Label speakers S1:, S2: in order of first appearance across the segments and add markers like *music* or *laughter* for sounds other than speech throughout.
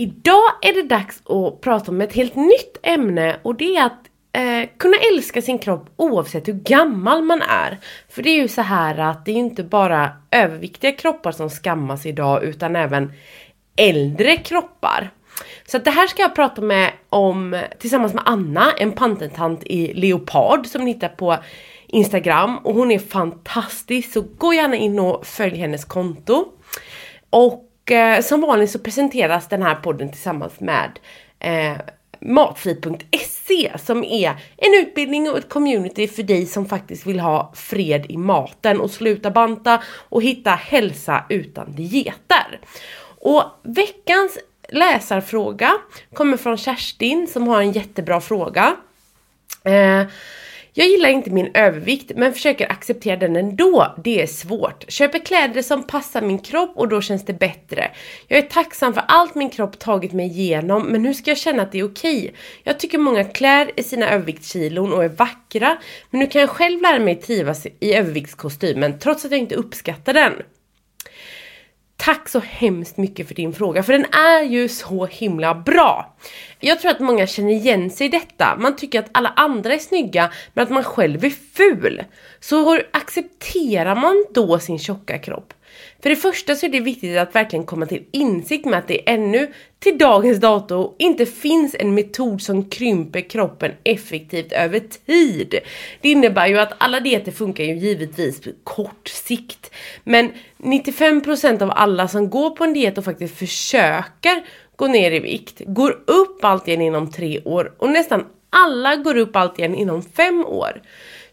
S1: Idag är det dags att prata om ett helt nytt ämne och det är att eh, kunna älska sin kropp oavsett hur gammal man är. För det är ju så här att det är inte bara överviktiga kroppar som skammas idag utan även äldre kroppar. Så att det här ska jag prata med om tillsammans med Anna, en pantentant i leopard som ni hittar på Instagram och hon är fantastisk så gå gärna in och följ hennes konto. Och eh, som vanligt så presenteras den här podden tillsammans med eh, matfri.se som är en utbildning och ett community för dig som faktiskt vill ha fred i maten och sluta banta och hitta hälsa utan dieter. Och veckans läsarfråga kommer från Kerstin som har en jättebra fråga. Eh, jag gillar inte min övervikt men försöker acceptera den ändå. Det är svårt. Köper kläder som passar min kropp och då känns det bättre. Jag är tacksam för allt min kropp tagit mig igenom men hur ska jag känna att det är okej? Jag tycker många klär i sina överviktskilon och är vackra men nu kan jag själv lära mig trivas i överviktskostymen trots att jag inte uppskattar den. Tack så hemskt mycket för din fråga, för den är ju så himla bra. Jag tror att många känner igen sig i detta. Man tycker att alla andra är snygga, men att man själv är ful. Så hur accepterar man då sin tjocka kropp? För det första så är det viktigt att verkligen komma till insikt med att det ännu till dagens dato inte finns en metod som krymper kroppen effektivt över tid. Det innebär ju att alla dieter funkar ju givetvis på kort sikt. Men 95% av alla som går på en diet och faktiskt försöker gå ner i vikt går upp allt igen inom tre år och nästan alla går upp allt igen inom fem år.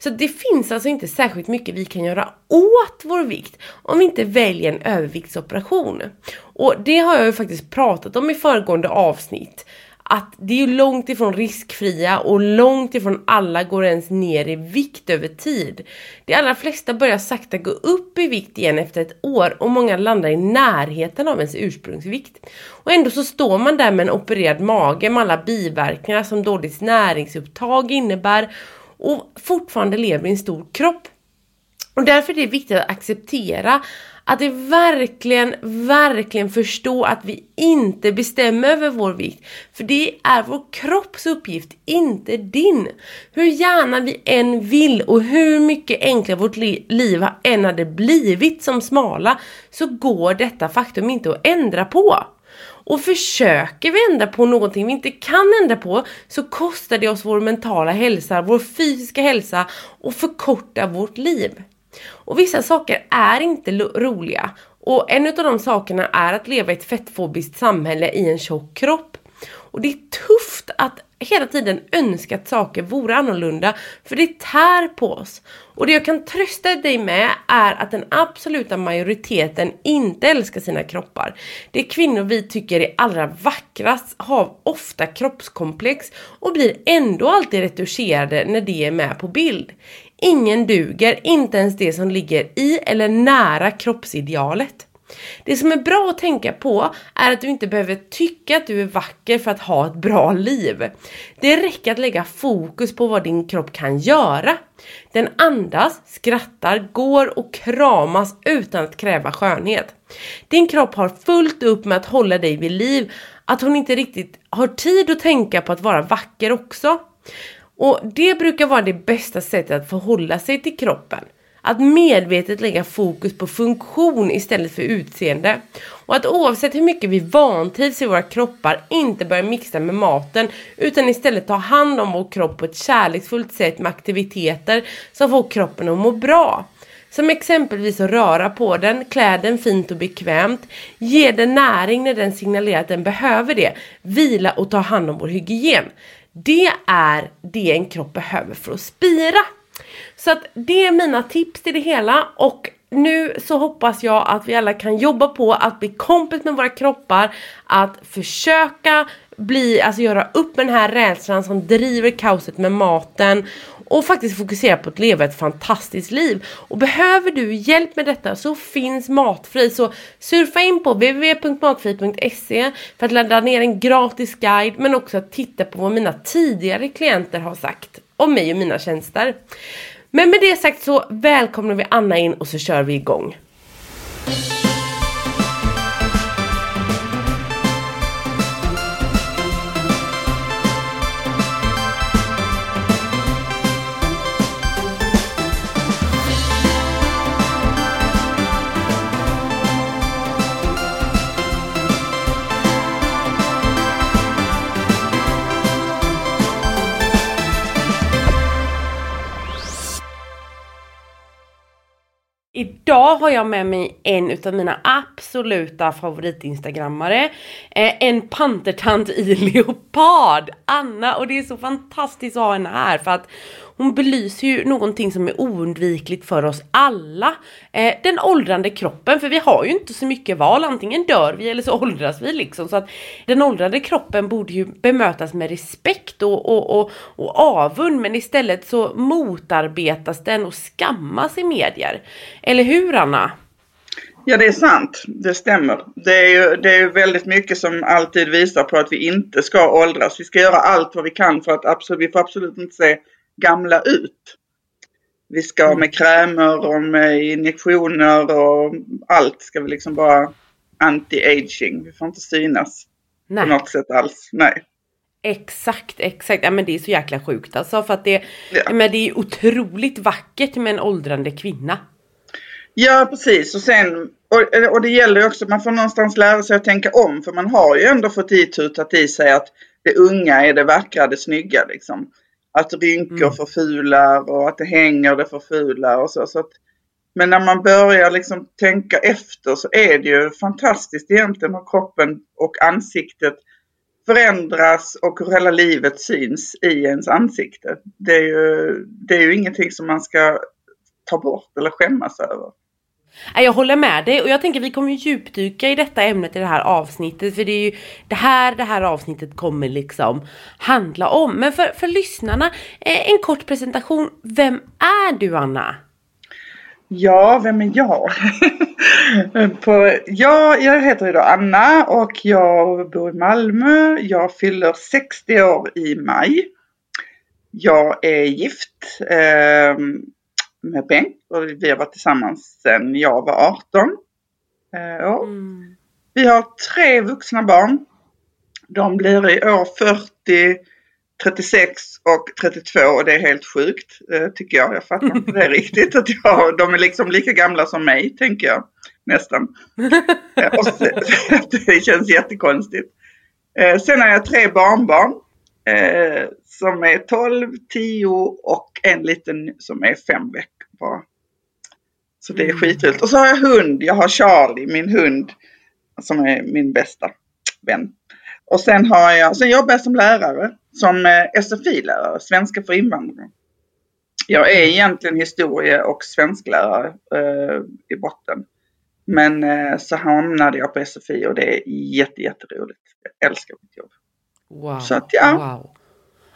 S1: Så det finns alltså inte särskilt mycket vi kan göra åt vår vikt om vi inte väljer en överviktsoperation. Och det har jag ju faktiskt pratat om i föregående avsnitt. Att det är ju långt ifrån riskfria och långt ifrån alla går ens ner i vikt över tid. De allra flesta börjar sakta gå upp i vikt igen efter ett år och många landar i närheten av ens ursprungsvikt. Och ändå så står man där med en opererad mage med alla biverkningar som dåligt näringsupptag innebär och fortfarande lever i en stor kropp. Och därför är det viktigt att acceptera att det verkligen, verkligen förstå att vi inte bestämmer över vår vikt. För det är vår kropps uppgift, inte din. Hur gärna vi än vill och hur mycket enklare vårt liv än hade blivit som smala så går detta faktum inte att ändra på. Och försöker vi ändra på någonting vi inte kan ändra på så kostar det oss vår mentala hälsa, vår fysiska hälsa och förkortar vårt liv. Och vissa saker är inte roliga. Och en av de sakerna är att leva i ett fettfobiskt samhälle i en tjock kropp. Och det är tufft att hela tiden önskat att saker vore annorlunda för det tär på oss. Och det jag kan trösta dig med är att den absoluta majoriteten inte älskar sina kroppar. De kvinnor vi tycker är allra vackrast har ofta kroppskomplex och blir ändå alltid retuscherade när de är med på bild. Ingen duger, inte ens det som ligger i eller nära kroppsidealet. Det som är bra att tänka på är att du inte behöver tycka att du är vacker för att ha ett bra liv. Det räcker att lägga fokus på vad din kropp kan göra. Den andas, skrattar, går och kramas utan att kräva skönhet. Din kropp har fullt upp med att hålla dig vid liv, att hon inte riktigt har tid att tänka på att vara vacker också. Och det brukar vara det bästa sättet att förhålla sig till kroppen. Att medvetet lägga fokus på funktion istället för utseende. Och att oavsett hur mycket vi vantrivs i våra kroppar inte börja mixa med maten utan istället ta hand om vår kropp på ett kärleksfullt sätt med aktiviteter som får kroppen att må bra. Som exempelvis att röra på den, klä den fint och bekvämt, ge den näring när den signalerar att den behöver det, vila och ta hand om vår hygien. Det är det en kropp behöver för att spira. Så att det är mina tips till det hela och nu så hoppas jag att vi alla kan jobba på att bli kompis med våra kroppar, att försöka bli, alltså göra upp med den här rädslan som driver kaoset med maten och faktiskt fokusera på att leva ett fantastiskt liv. Och behöver du hjälp med detta så finns Matfri. Så surfa in på www.matfri.se för att ladda ner en gratis guide men också att titta på vad mina tidigare klienter har sagt om mig och mina tjänster. Men med det sagt så välkomnar vi Anna in och så kör vi igång.
S2: Idag har jag med mig en utav mina absoluta favoritinstagrammare. Eh, en pantertant i *laughs* leopard, Anna och det är så fantastiskt att ha henne här för att hon belyser ju någonting som är oundvikligt för oss alla. Eh, den åldrande kroppen, för vi har ju inte så mycket val, antingen dör vi eller så åldras vi liksom. Så att den åldrande kroppen borde ju bemötas med respekt och, och, och, och avund, men istället så motarbetas den och skammas i medier. Eller hur Anna?
S3: Ja, det är sant. Det stämmer. Det är ju det är väldigt mycket som alltid visar på att vi inte ska åldras. Vi ska göra allt vad vi kan för att absolut, vi får absolut inte se gamla ut. Vi ska mm. med krämer och med injektioner och allt ska vi liksom bara anti-aging. Vi får inte synas Nej. på något sätt alls. Nej.
S2: Exakt, exakt. Ja men det är så jäkla sjukt alltså för att det, ja. men det är otroligt vackert med en åldrande kvinna.
S3: Ja precis och sen och, och det gäller ju också, man får någonstans lära sig att tänka om för man har ju ändå fått itutat i sig att det unga är det vackra, det snygga liksom. Att rynkor mm. förfular och att det hänger det förfular och så. så att, men när man börjar liksom tänka efter så är det ju fantastiskt egentligen hur kroppen och ansiktet förändras och hur hela livet syns i ens ansikte. Det är ju, det är ju ingenting som man ska ta bort eller skämmas över.
S2: Jag håller med dig och jag tänker vi kommer djupdyka i detta ämnet i det här avsnittet för det är ju det här det här avsnittet kommer liksom handla om. Men för, för lyssnarna, eh, en kort presentation. Vem är du Anna?
S3: Ja, vem är jag? *laughs* På, ja, jag heter ju då Anna och jag bor i Malmö. Jag fyller 60 år i maj. Jag är gift. Eh, med Bengt och vi har varit tillsammans sedan jag var 18 eh, år. Mm. Vi har tre vuxna barn. De blir i år 40, 36 och 32 och det är helt sjukt eh, tycker jag. Jag fattar inte det *laughs* riktigt. Att jag, de är liksom lika gamla som mig tänker jag. Nästan. *laughs* Eh, och så, *laughs* det känns jättekonstigt. Sen har jag tre barnbarn. som är 12, 10 och en liten som är fem veckor bara. Så det är mm. skitroligt. Och så har jag hund. Jag har Charlie, min hund, som är min bästa vän. Och sen har jag, sen jobbar jag som lärare, som eh, SFI-lärare, svenska för invandrare. Jag är egentligen historie och svensklärare eh, i botten. Men eh, så hamnade jag på SFI och det är jätte, jätteroligt. Jag älskar mitt jobb.
S2: Wow. Så att ja. Wow.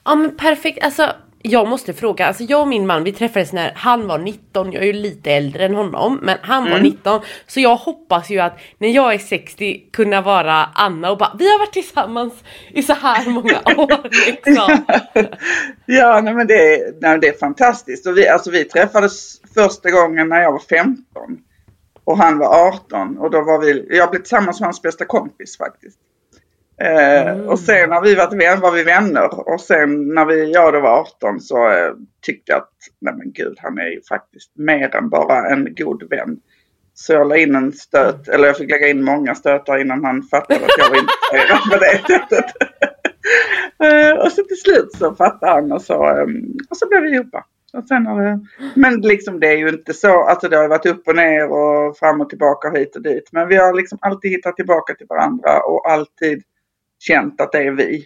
S2: Ja men perfekt. Alltså jag måste fråga, alltså jag och min man vi träffades när han var 19, jag är ju lite äldre än honom, men han mm. var 19. Så jag hoppas ju att när jag är 60 kunna vara Anna och bara, vi har varit tillsammans i så här många *laughs* år liksom.
S3: ja, nej, men det, är, nej, det är fantastiskt. Och vi, alltså, vi träffades första gången när jag var 15 och han var 18 och då var vi, jag blev tillsammans med hans bästa kompis faktiskt. Mm. Och sen när vi var, var vi vänner och sen när vi, jag då var 18 så eh, tyckte jag att nej men gud han är ju faktiskt mer än bara en god vän. Så jag la in en stöt, eller jag fick lägga in många stötar innan han fattade att jag var intresserad på det sättet. *laughs* Eh, och så till slut så fattade han och så, ehm, och så blev vi ihop. Och sen har det, men liksom det är ju inte så, alltså det har varit upp och ner och fram och tillbaka hit och dit. Men vi har liksom alltid hittat tillbaka till varandra och alltid känt att det är vi.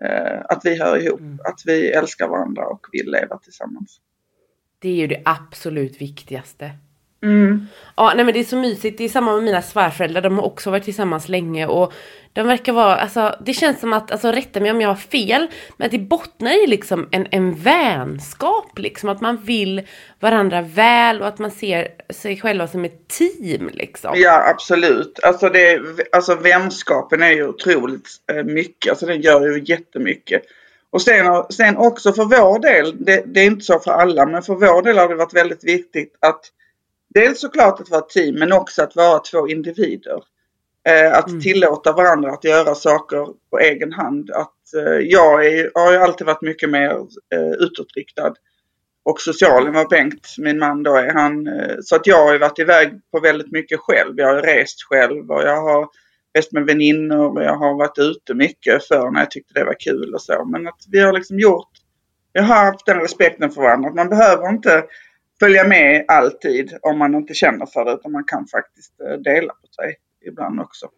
S3: Eh, att vi hör ihop, mm. att vi älskar varandra och vill leva tillsammans.
S2: Det är ju det absolut viktigaste. Mm. Ja, nej men det är så mysigt. Det är samma med mina svärföräldrar. De har också varit tillsammans länge och de verkar vara, alltså det känns som att, alltså rätta mig om jag har fel, men att det bottnar i liksom en, en vänskap liksom. Att man vill varandra väl och att man ser sig själva som ett team liksom.
S3: Ja, absolut. Alltså, det, alltså vänskapen är ju otroligt eh, mycket. Alltså den gör ju jättemycket. Och sen, sen också för vår del, det, det är inte så för alla, men för vår del har det varit väldigt viktigt att dels såklart att vara ett team men också att vara två individer. Eh, att mm. tillåta varandra att göra saker på egen hand. Att, eh, jag är, har ju alltid varit mycket mer eh, utåtriktad och social än vad Bengt, min man då är. Han, eh, så att jag har ju varit iväg på väldigt mycket själv. Jag har rest själv och jag har rest med väninnor och jag har varit ute mycket för när jag tyckte det var kul och så. Men att vi har liksom gjort, jag har haft den respekten för varandra. Att man behöver inte följa med alltid om man inte känner för det utan man kan faktiskt eh, dela på sig ibland också.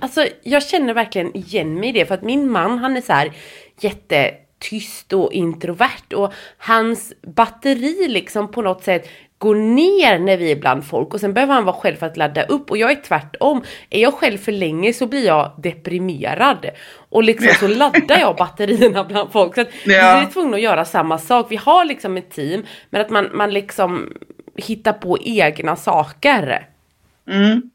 S2: Alltså jag känner verkligen igen mig i det för att min man han är så här jättetyst och introvert och hans batteri liksom på något sätt går ner när vi är bland folk och sen behöver han vara själv för att ladda upp och jag är tvärtom. Är jag själv för länge så blir jag deprimerad och liksom så laddar jag batterierna *laughs* bland folk. Så att ja. vi är tvungna att göra samma sak. Vi har liksom ett team men att man, man liksom hittar på egna saker.
S3: Mm.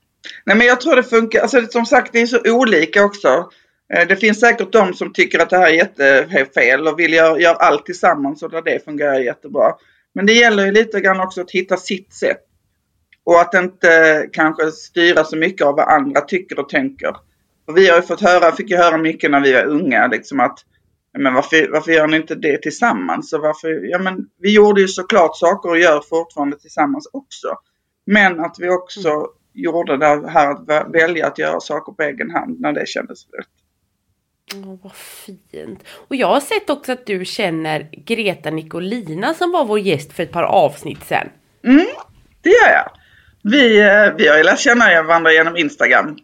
S3: Nej men jag tror det funkar, alltså som sagt det är så olika också. Eh, det finns säkert de som tycker att det här är jättefel och vill göra, gör allt tillsammans och där det fungerar jättebra. Men det gäller ju lite grann också att hitta sitt sätt. Och att inte kanske styra så mycket av vad andra tycker och tänker. Och vi har ju fått höra, fick ju höra mycket när vi var unga, liksom att men varför, varför gör ni inte det tillsammans? Och varför, ja, men vi gjorde ju såklart saker och gör fortfarande tillsammans också. Men att vi också mm gjorde det här att välja att göra saker på egen hand när det kändes rätt.
S2: Åh, vad fint. Och jag har sett också att du känner Greta Nicolina som var vår gäst för ett par avsnitt sedan.
S3: Mm, det gör jag. Vi, eh, vi har ju lärt känna varandra genom Instagram.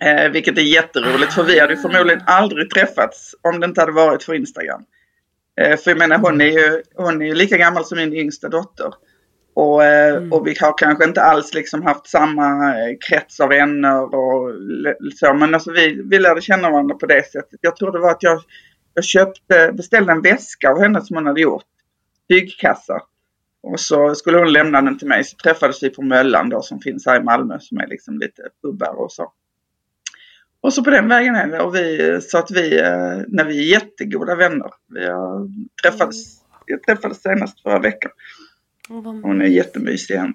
S3: Eh, vilket är jätteroligt för vi hade förmodligen aldrig träffats om det inte hade varit för Instagram. Eh, för jag menar hon är ju, hon är ju lika gammal som min yngsta dotter. Och, eh, mm. och vi har kanske inte alls liksom haft samma eh, krets av vänner och så. Men alltså vi, vi lärde känna varandra på det sättet. Jag tror det var att jag, jag köpte, beställde en väska av henne som hon hade gjort. Tygkassa. Och så skulle hon lämna den till mig. Så träffades vi på Möllan då som finns här i Malmö som är liksom lite pubbar och så. Och så på den vägen är det. Och vi, så att vi, eh, när vi är jättegoda vänner. Vi träffades, jag träffades senast förra veckan. Hon är jättemysig igen.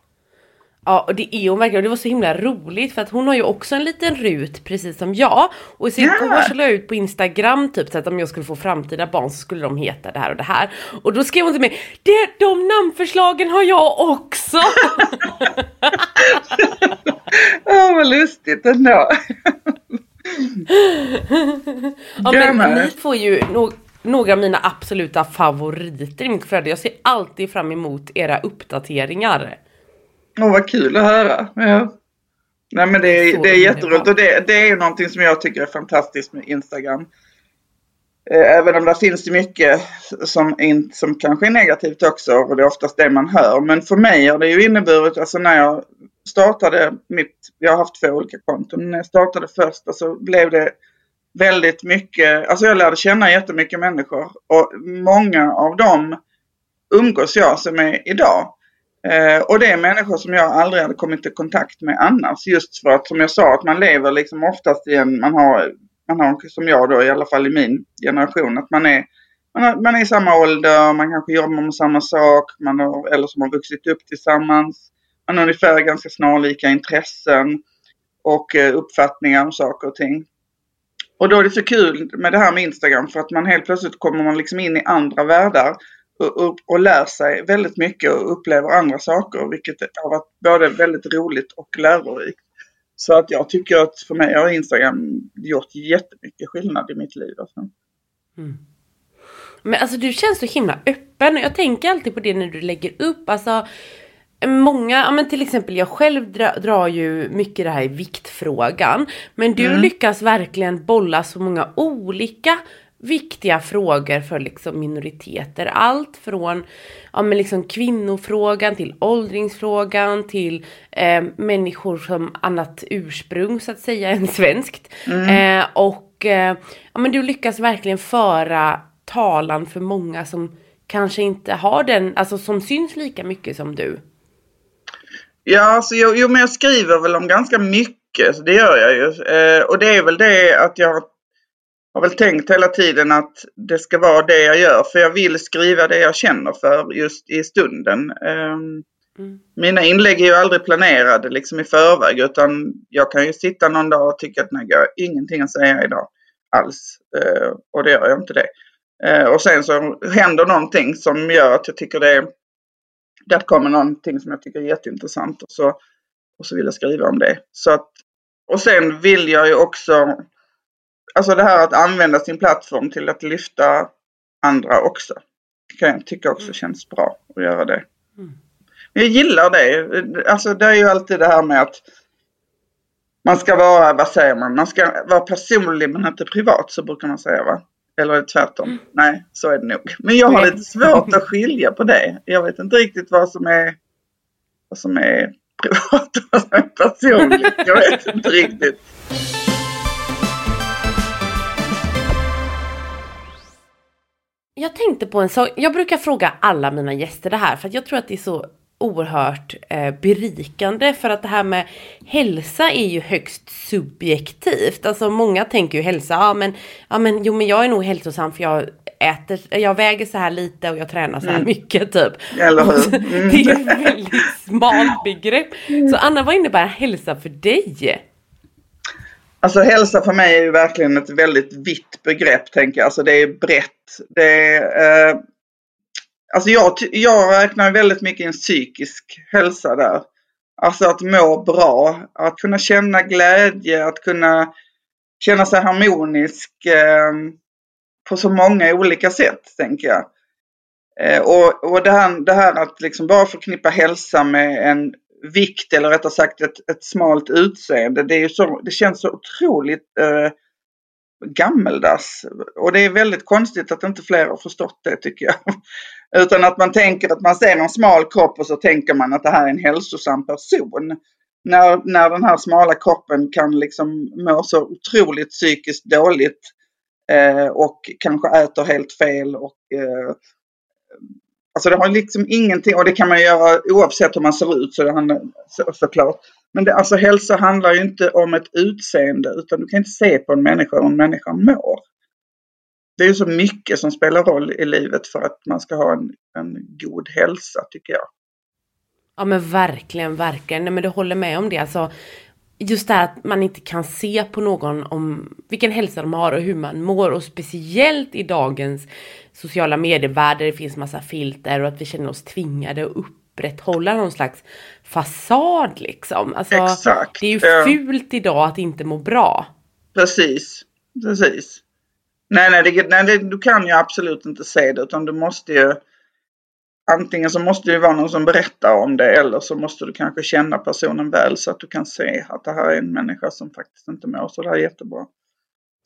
S2: Ja, och det är hon verkligen. Det var så himla roligt för att hon har ju också en liten rut precis som jag. Och så igår ja. så la jag ut på Instagram typ så att om jag skulle få framtida barn så skulle de heta det här och det här. Och då skrev hon till mig, det, de namnförslagen har jag också! *laughs*
S3: Ja, vad lustigt ändå.
S2: ja, men ni får ju nog några av mina absoluta favoriter i mitt flöde. Jag ser alltid fram emot era uppdateringar.
S3: Åh vad kul att höra. Ja. Nej men det är, det är jätteroligt och det, det är ju någonting som jag tycker är fantastiskt med Instagram. Eh, även om det finns det mycket som, in, som kanske är negativt också och det är oftast det man hör. Men för mig har det ju inneburit, alltså när jag startade mitt, jag har haft två olika konton, när jag startade första så blev det väldigt mycket, alltså jag lärde känna jättemycket människor och många av dem umgås jag som är idag. Eh, och det är människor som jag aldrig hade kommit i kontakt med annars. Just för att som jag sa att man lever liksom oftast i en, man har, man har som jag då i alla fall i min generation, att man är man, har, man är i samma ålder, man kanske jobbar med samma sak, man har, eller som har vuxit upp tillsammans. Man har ungefär ganska snarlika intressen och eh, uppfattningar om saker och ting. Och då är det så kul med det här med Instagram för att man helt plötsligt kommer man liksom in i andra världar och, och, och lär sig väldigt mycket och upplever andra saker vilket har varit både väldigt roligt och lärorikt. Så att jag tycker att för mig har Instagram gjort jättemycket skillnad i mitt liv. Alltså. Mm.
S2: Men alltså du känns så himla öppen och jag tänker alltid på det när du lägger upp. Alltså Många, ja men till exempel jag själv dra, drar ju mycket det här i viktfrågan. Men du mm. lyckas verkligen bolla så många olika viktiga frågor för liksom minoriteter. Allt från ja, men liksom kvinnofrågan till åldringsfrågan till eh, människor som annat ursprung så att säga *laughs* än svenskt. Mm. Eh, och eh, ja, men du lyckas verkligen föra talan för många som kanske inte har den, alltså som syns lika mycket som du.
S3: Ja, alltså, jo, jo, men jag skriver väl om ganska mycket, så det gör jag ju. Eh, och det är väl det att jag har väl tänkt hela tiden att det ska vara det jag gör. För jag vill skriva det jag känner för just i stunden. Eh, mm. Mina inlägg är ju aldrig planerade liksom i förväg utan jag kan ju sitta någon dag och tycka att nej, jag har ingenting att säga idag alls. Eh, och det gör jag inte det. Eh, och sen så händer någonting som gör att jag tycker det är där kommer någonting som jag tycker är jätteintressant och så, och så vill jag skriva om det. Så att, och sen vill jag ju också, alltså det här att använda sin plattform till att lyfta andra också. Kan jag tycka också mm. känns bra att göra det. Mm. Jag gillar det. Alltså det är ju alltid det här med att man ska vara, vad säger man, man ska vara personlig men inte privat så brukar man säga va? Eller tvärtom? Mm. Nej, så är det nog. Men jag har lite svårt att skilja på det. Jag vet inte riktigt vad som är, vad som är privat och vad som är personligt. Jag vet inte riktigt.
S2: Jag tänkte på en sak. Jag brukar fråga alla mina gäster det här för att jag tror att det är så oerhört eh, berikande för att det här med hälsa är ju högst subjektivt. Alltså många tänker ju hälsa, ja men, ja men jo men jag är nog hälsosam för jag äter, jag väger så här lite och jag tränar så här mm. mycket typ.
S3: Eller hur?
S2: Mm. Det är ju ett väldigt smalt begrepp. Så Anna, vad innebär hälsa för dig?
S3: Alltså hälsa för mig är ju verkligen ett väldigt vitt begrepp tänker jag. Alltså det är brett. Det är, eh, alltså jag, jag räknar väldigt mycket in psykisk hälsa där. Alltså att må bra, att kunna känna glädje, att kunna känna sig harmonisk eh, på så många olika sätt tänker jag. Eh, och och det, här, det här att liksom bara förknippa hälsa med en vikt eller rättare sagt ett, ett smalt utseende. Det, är så, det känns så otroligt eh, gammeldags. Och det är väldigt konstigt att inte fler har förstått det tycker jag. *laughs* Utan att man tänker att man ser en smal kropp och så tänker man att det här är en hälsosam person. När, när den här smala kroppen kan liksom må så otroligt psykiskt dåligt eh, och kanske äter helt fel och eh, Alltså det har liksom ingenting, och det kan man göra oavsett hur man ser ut så det handlar, så, såklart. Men det, alltså hälsa handlar ju inte om ett utseende utan du kan inte se på en människa hur en människa mår. Det är ju så mycket som spelar roll i livet för att man ska ha en, en god hälsa tycker jag.
S2: Ja men verkligen, verkligen. Nej men du håller med om det. Alltså, just det här att man inte kan se på någon om vilken hälsa de har och hur man mår och speciellt i dagens sociala medievärld där det finns massa filter och att vi känner oss tvingade att upprätthålla någon slags fasad liksom. Alltså,
S3: Exakt.
S2: Det är ju fult idag att inte må bra.
S3: Precis, precis. Nej, nej, det, nej det, du kan ju absolut inte se det utan du måste ju antingen så måste det vara någon som berättar om det eller så måste du kanske känna personen väl så att du kan se att det här är en människa som faktiskt inte mår så det här jättebra.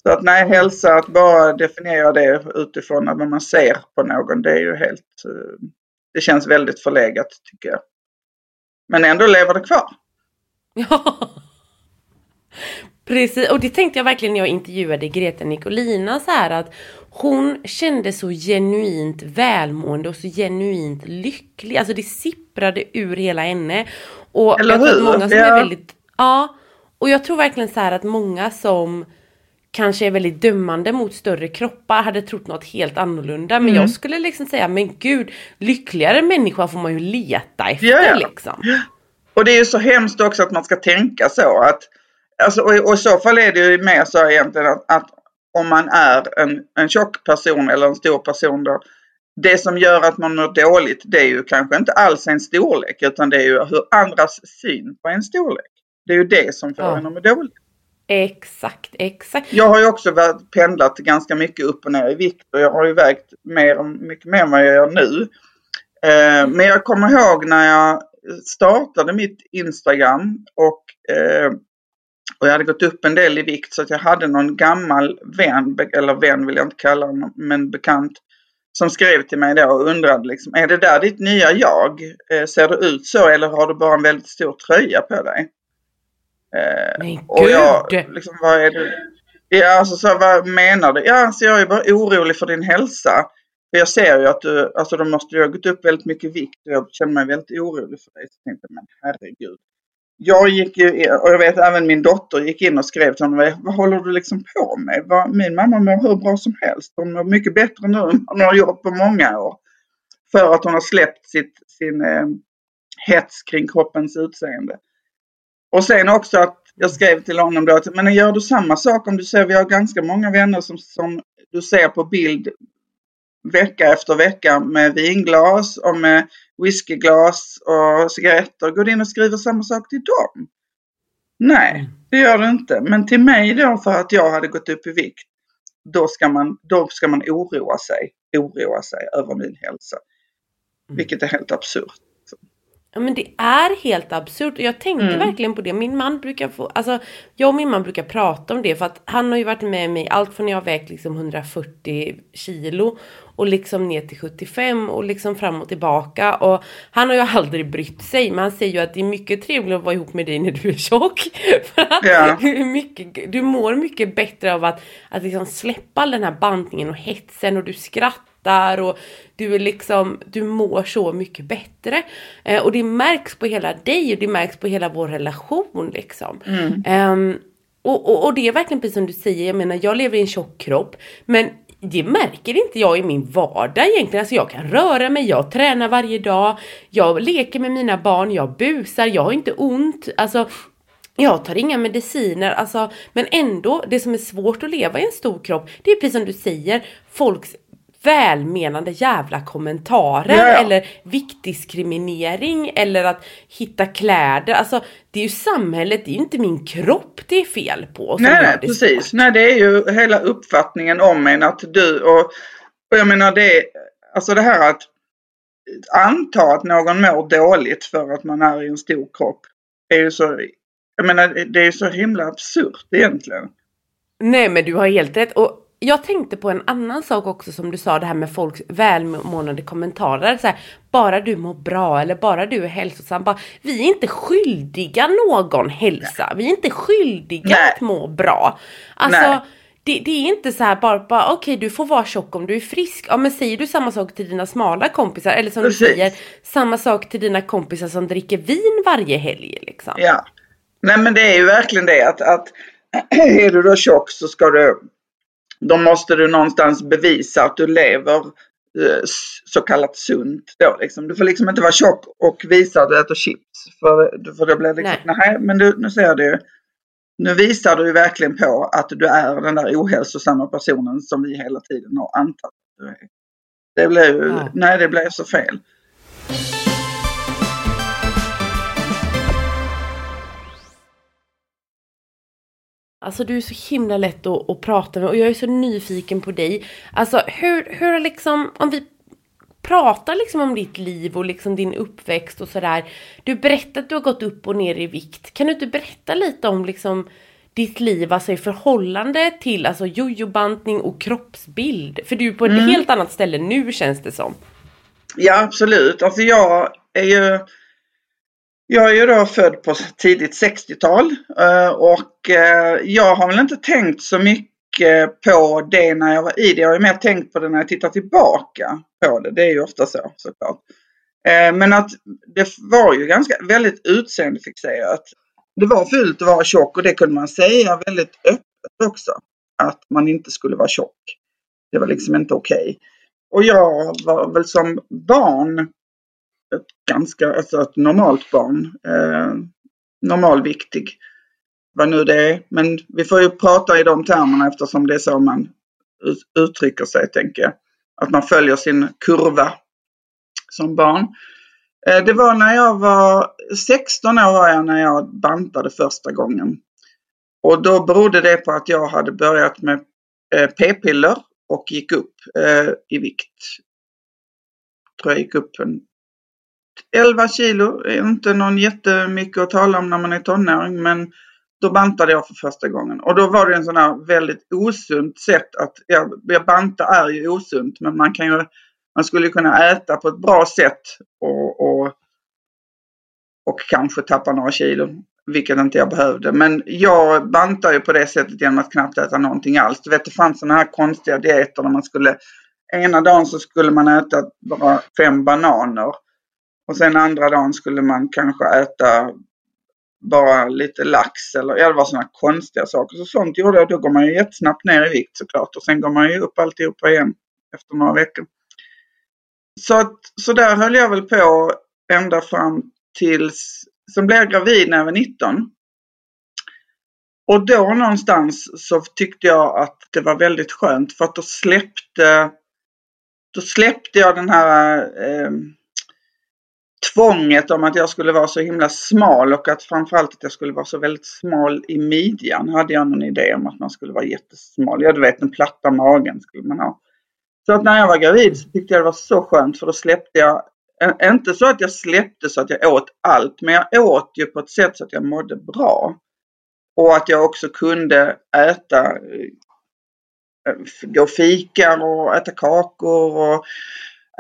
S3: Så att nej, hälsa, att bara definiera det utifrån vad man ser på någon, det är ju helt... Eh, det känns väldigt förlegat tycker jag. Men ändå lever det kvar.
S2: Ja. Precis, och det tänkte jag verkligen när jag intervjuade Greta Nicolina så här att hon kände så genuint välmående och så genuint lycklig. Alltså det sipprade ur hela henne. Och
S3: Eller hur?
S2: Många som ja. är väldigt, ja. Och jag tror verkligen så här att många som kanske är väldigt dömande mot större kroppar hade trott något helt annorlunda. Men mm. jag skulle liksom säga, men gud, lyckligare människa får man ju leta efter ja, ja. liksom.
S3: Och det är ju så hemskt också att man ska tänka så att Alltså, och, och i så fall är det ju mer så egentligen att, att om man är en, en tjock person eller en stor person då. Det som gör att man mår dåligt det är ju kanske inte alls en storlek utan det är ju hur andras syn på en storlek. Det är ju det som får ja. en att må dåligt.
S2: Exakt, exakt.
S3: Jag har ju också varit, pendlat ganska mycket upp och ner i vikt och jag har ju vägt mer, mycket mer än vad jag gör nu. Eh, men jag kommer ihåg när jag startade mitt Instagram och eh, och jag hade gått upp en del i vikt så att jag hade någon gammal vän, eller vän vill jag inte kalla honom, men bekant, som skrev till mig då och undrade liksom, är det där ditt nya jag? Eh, ser det ut så eller har du bara en väldigt stor tröja på dig?
S2: Eh, men och gud! Jag,
S3: liksom, vad är det? Ja, alltså så vad menar du? Ja, alltså jag är bara orolig för din hälsa. För jag ser ju att du, alltså då måste du ha gått upp väldigt mycket vikt och jag känner mig väldigt orolig för dig. Så jag tänkte, men herregud jag gick ju, och jag vet även min dotter gick in och skrev till honom, vad håller du liksom på med? Min mamma mår hur bra som helst. Hon mår mycket bättre nu än hon har gjort på många år. För att hon har släppt sitt, sin eh, hets kring kroppens utseende. Och sen också att jag skrev till honom då att, men gör du samma sak om du ser, vi har ganska många vänner som, som du ser på bild vecka efter vecka med vinglas och med whiskyglas och cigaretter. Går du in och skriver samma sak till dem? Nej, mm. det gör du inte. Men till mig då för att jag hade gått upp i vikt, då ska man, då ska man oroa sig, oroa sig över min hälsa. Mm. Vilket är helt absurt.
S2: Ja men det är helt absurt och jag tänkte
S3: Mm.
S2: verkligen på det. Min man brukar få, alltså jag och min man brukar prata om det för att han har ju varit med mig allt från när jag vägt liksom 140 kilo och liksom ner till 75 och liksom fram och tillbaka och han har ju aldrig brytt sig men han säger ju att det är mycket trevligt att vara ihop med dig när du är tjock. *laughs* För att
S3: Ja.
S2: du, mycket, du mår mycket bättre av att, att liksom släppa all den här bantningen och hetsen och du skrattar och du är liksom, du mår så mycket bättre. Eh, och det märks på hela dig och det märks på hela vår relation liksom. Ehm, och, och, och det är verkligen precis som du säger, jag menar jag lever i en tjock kropp men det märker inte jag i min vardag egentligen. Alltså jag kan röra mig, jag tränar varje dag, jag leker med mina barn, jag busar, jag har inte ont. Alltså jag tar inga mediciner, alltså, men ändå, det som är svårt att leva i en stor kropp, det är precis som du säger, folks välmenande jävla kommentarer
S3: Ja, ja.
S2: eller viktdiskriminering eller att hitta kläder. Alltså det är ju samhället, det är ju inte min kropp det är fel på.
S3: Nej, nej, precis.
S2: svårt.
S3: Nej, det är ju hela uppfattningen om en att du och, och jag menar det, alltså det här att anta att någon mår dåligt för att man är i en stor kropp är ju så, jag menar det är så himla absurt egentligen.
S2: Nej men du har helt rätt. Och jag tänkte på en annan sak också som du sa det här med folks välmående kommentarer. Så här, bara du mår bra eller bara du är hälsosam. Bara, vi är inte skyldiga någon hälsa. Vi är inte skyldiga
S3: Nej.
S2: att må bra. Alltså det, det är inte så här bara, bara okej du får vara tjock om du är frisk. Ja men säger du samma sak till dina smala kompisar eller som
S3: Precis.
S2: du säger samma sak till dina kompisar som dricker vin varje helg liksom.
S3: Ja. Nej men det är ju verkligen det att, att *clears throat* är du då tjock så ska du, då måste du någonstans bevisa att du lever eh, så kallat sunt då liksom. Du får liksom inte vara tjock och visa att du äter chips. För, för det blir liksom,
S2: Nej.
S3: nej men du, nu ser du nu visar du ju verkligen på att du är den där ohälsosamma personen som vi hela tiden har antagit att du är. Det blir ju,
S2: Ja.
S3: nej det blir så fel.
S2: Alltså du är så himla lätt att, att prata med och jag är så nyfiken på dig. Alltså hur, hur liksom, om vi pratar liksom om ditt liv och liksom din uppväxt och sådär. Du berättade att du har gått upp och ner i vikt. Kan du inte berätta lite om liksom ditt liv, alltså i förhållande till alltså jojobantning och kroppsbild? För du är på ett helt annat ställe nu känns det som.
S3: Ja absolut. Alltså jag är ju jag är ju då född på tidigt 60-tal eh, och eh, jag har väl inte tänkt så mycket på det när jag var i det. Jag har ju mer tänkt på det när jag tittar tillbaka på det. Det är ju ofta så såklart. Eh, men att det var ju ganska väldigt utseendefixerat. Det var fult att vara tjock och det kunde man säga väldigt öppet också. Att man inte skulle vara tjock. Det var liksom inte okej. Och jag var väl som barn ett ganska, alltså ett normalt barn. Eh, normalviktig. Vad nu det är. Men vi får ju prata i de termerna eftersom det är så man uttrycker sig tänker jag. Att man följer sin kurva som barn. Eh, det var när jag var 16 år var jag när jag bantade första gången. Och då berodde det på att jag hade börjat med eh, p-piller och gick upp eh, i vikt. Tror jag gick upp en 11 kilo. är inte någon jättemycket att tala om när man är tonåring men då bantade jag för första gången. Och då var det en sån här väldigt osunt sätt att, ja, banta är ju osunt men man kan ju, man skulle kunna äta på ett bra sätt och, och, och kanske tappa några kilo. Vilket inte jag behövde. Men jag bantar ju på det sättet genom att knappt äta någonting alls. Du vet det fanns såna här konstiga dieter där man skulle Ena dagen så skulle man äta bara fem bananer. Och sen andra dagen skulle man kanske äta bara lite lax eller ja, det var sådana konstiga saker. Så sånt gjorde jag. Då går man ju jättesnabbt ner i vikt såklart. Och sen går man ju upp alltihopa igen efter några veckor. Så, att, så där höll jag väl på ända fram tills, sen blev jag gravid när jag var 19. Och då någonstans så tyckte jag att det var väldigt skönt för att då släppte, då släppte jag den här eh, tvånget om att jag skulle vara så himla smal och att framförallt att jag skulle vara så väldigt smal i midjan. Hade jag någon idé om att man skulle vara jättesmal. Ja, du vet den platta magen skulle man ha. Så att när jag var gravid så tyckte jag det var så skönt för då släppte jag inte så att jag släppte så att jag åt allt, men jag åt ju på ett sätt så att jag mådde bra. Och att jag också kunde äta, eh, gå och fika och äta kakor och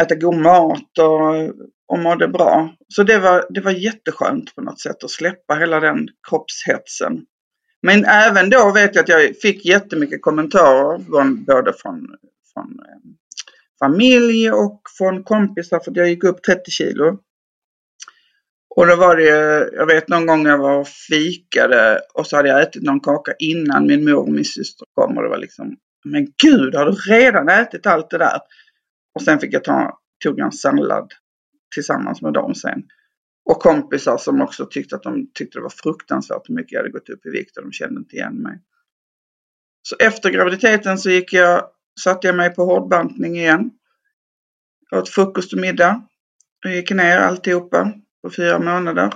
S3: äta god mat och, och mådde bra. Så det var, det var jätteskönt på något sätt att släppa hela den kroppshetsen. Men även då vet jag att jag fick jättemycket kommentarer både från, från eh, familj och från kompisar för att jag gick upp 30 kilo. Och då var det, jag vet någon gång jag var och fikade och så hade jag ätit någon kaka innan min mor och min syster kom och det var liksom, men gud har du redan ätit allt det där? Och sen fick jag ta, tog en sallad tillsammans med dem sen. Och kompisar som också tyckte att de tyckte det var fruktansvärt hur mycket jag hade gått upp i vikt och de kände inte igen mig. Så efter graviditeten så gick jag, satte jag mig på hårdbantning igen. Åt frukost och middag. Jag gick ner alltihopa på fyra månader.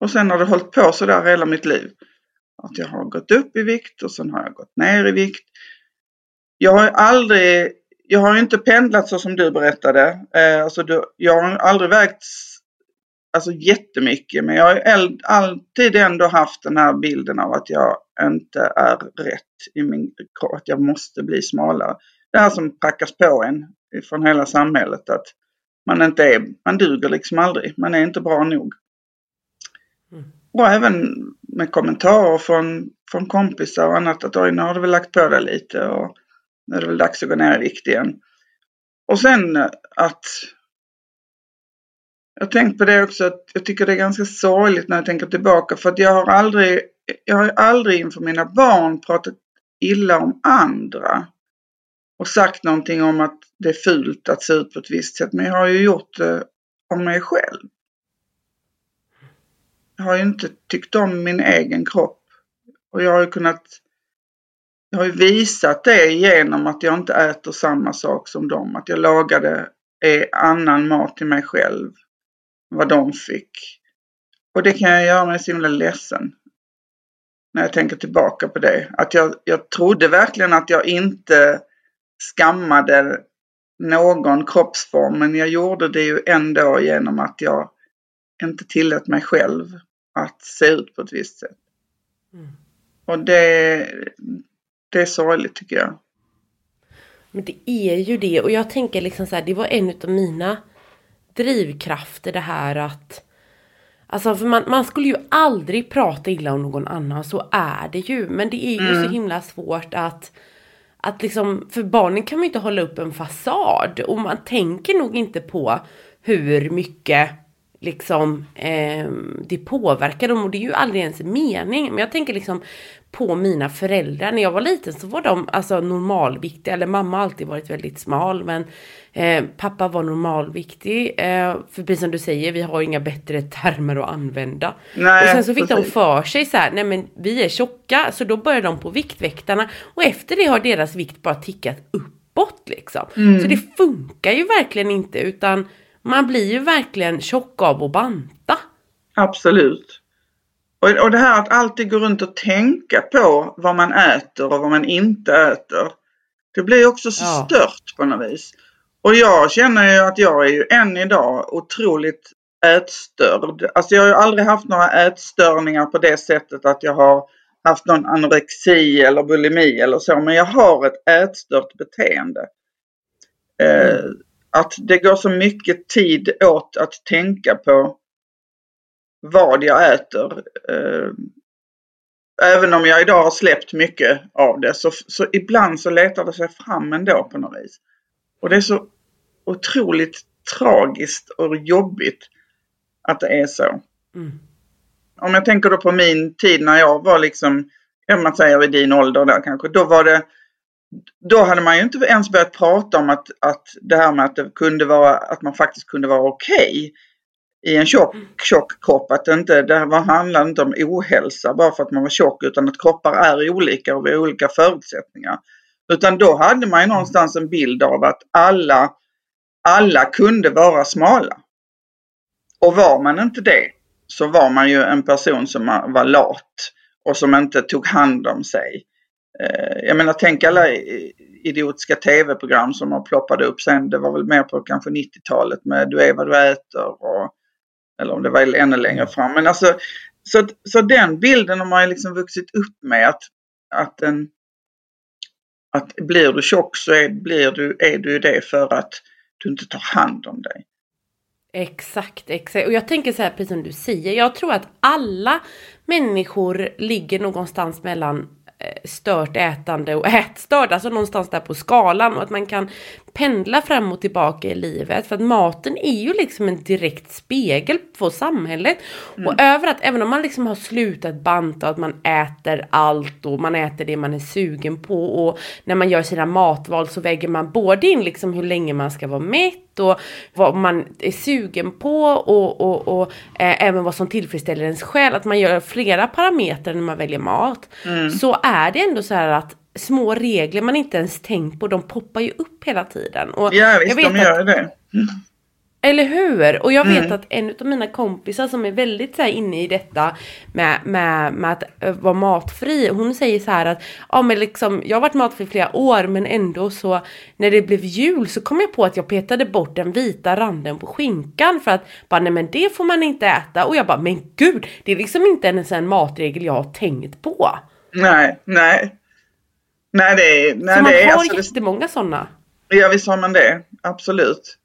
S3: Och sen har det hållit på sådär hela mitt liv. Att jag har gått upp i vikt och sen har jag gått ner i vikt. Jag har aldrig, jag har inte pendlat så som du berättade. Eh, alltså du, jag har aldrig vägt alltså jättemycket men jag har alltid ändå haft den här bilden av att jag inte är rätt i min kropp, att jag måste bli smalare. Det här som prackas på en från hela samhället att man inte är, man duger liksom aldrig, man är inte bra nog. Mm. Och även med kommentarer från, från kompisar och annat att oj nu har du väl lagt på dig lite och nu är det väl dags att gå ner i vikt igen. Och sen att jag har tänkt på det också att jag tycker det är ganska sorgligt när jag tänker tillbaka för att jag har aldrig, jag har aldrig inför mina barn pratat illa om andra och sagt någonting om att det är fult att se ut på ett visst sätt. Men jag har ju gjort det om mig själv. Jag har ju inte tyckt om min egen kropp. Och jag har ju kunnat jag har ju visat det genom att jag inte äter samma sak som dem. Att jag lagade annan mat till mig själv vad de fick. Och det kan jag göra mig så himla ledsen. När jag tänker tillbaka på det. Att jag, jag trodde verkligen att jag inte skammade någon kroppsform. Men jag gjorde det ju ändå genom att jag inte tillät mig själv att se ut på ett visst sätt. Mm. Och det, det är sorgligt tycker jag.
S2: Men det är ju det och jag tänker liksom så här, det var en av mina drivkrafter det här att Alltså för man, man skulle ju aldrig prata illa om någon annan, så är det ju. Men det är ju mm. så himla svårt att att liksom, för barnen kan man ju inte hålla upp en fasad och man tänker nog inte på hur mycket liksom eh, det påverkar dem och det är ju aldrig ens mening. Men jag tänker liksom på mina föräldrar. När jag var liten så var de alltså normalviktiga, eller mamma har alltid varit väldigt smal men eh, pappa var normalviktig. Eh, för precis som du säger, vi har inga bättre termer att använda. Nej, och sen så fick precis. de för sig så här, nej men vi är tjocka, så då började de på Viktväktarna och efter det har deras vikt bara tickat uppåt liksom. Mm. Så det funkar ju verkligen inte utan man blir ju verkligen tjock av att banta.
S3: Absolut. Och, och det här att alltid gå runt och tänka på vad man äter och vad man inte äter. Det blir också så ja. stört på något vis. Och jag känner ju att jag är ju än idag otroligt ätstörd. Alltså jag har ju aldrig haft några ätstörningar på det sättet att jag har haft någon anorexi eller bulimi eller så. Men jag har ett ätstört beteende. Eh, att det går så mycket tid åt att tänka på vad jag äter. Eh, även om jag idag har släppt mycket av det så, så ibland så letar det sig fram ändå på något vis. Och det är så otroligt tragiskt och jobbigt att det är så. Mm. Om jag tänker då på min tid när jag var liksom, om man säger i din ålder där kanske, då var det då hade man ju inte ens börjat prata om att, att det här med att det kunde vara, att man faktiskt kunde vara okej okay i en tjock, mm. tjock kropp. Att det inte, det här handlar inte om ohälsa bara för att man var tjock utan att kroppar är olika och vi har olika förutsättningar. Utan då hade man ju någonstans en bild av att alla, alla kunde vara smala. Och var man inte det så var man ju en person som var lat och som inte tog hand om sig. Eh, jag menar tänk alla idiotiska tv-program som har ploppat upp sen. Det var väl mer på kanske 90-talet med Du är vad du äter och, eller om det var ännu längre fram. Men alltså, så, så den bilden har man ju liksom vuxit upp med att, att, en, att blir du tjock så är, blir du, är du det för att du inte tar hand om dig.
S2: Exakt, exakt. Och jag tänker så här, precis som du säger, jag tror att alla människor ligger någonstans mellan Eh, stört ätande och *laughs* ätstörd, alltså någonstans där på skalan och att man kan pendla fram och tillbaka i livet. För att maten är ju liksom en direkt spegel på samhället. Mm. Och över att även om man liksom har slutat banta att man äter allt och man äter det man är sugen på och när man gör sina matval så väger man både in liksom hur länge man ska vara mätt och vad man är sugen på och, och, och eh, även vad som tillfredsställer ens själ. Att man gör flera parametrar när man väljer mat. Mm. Så är det ändå så här att små regler man inte ens tänkt på, de poppar ju upp hela tiden. Och
S3: ja visst, de gör att, det.
S2: Eller hur? Och jag vet mm. att en av mina kompisar som är väldigt så inne i detta med, med, med att uh, vara matfri. Hon säger så här att ja, men liksom, jag har varit matfri flera år men ändå så när det blev jul så kom jag på att jag petade bort den vita randen på skinkan för att bara nej men det får man inte äta. Och jag bara men gud det är liksom inte ens en matregel jag har tänkt på.
S3: Nej, nej. Nej, det är... Nej,
S2: så man
S3: det
S2: har alltså, jättemånga sådana.
S3: Ja, visst har man det. Absolut.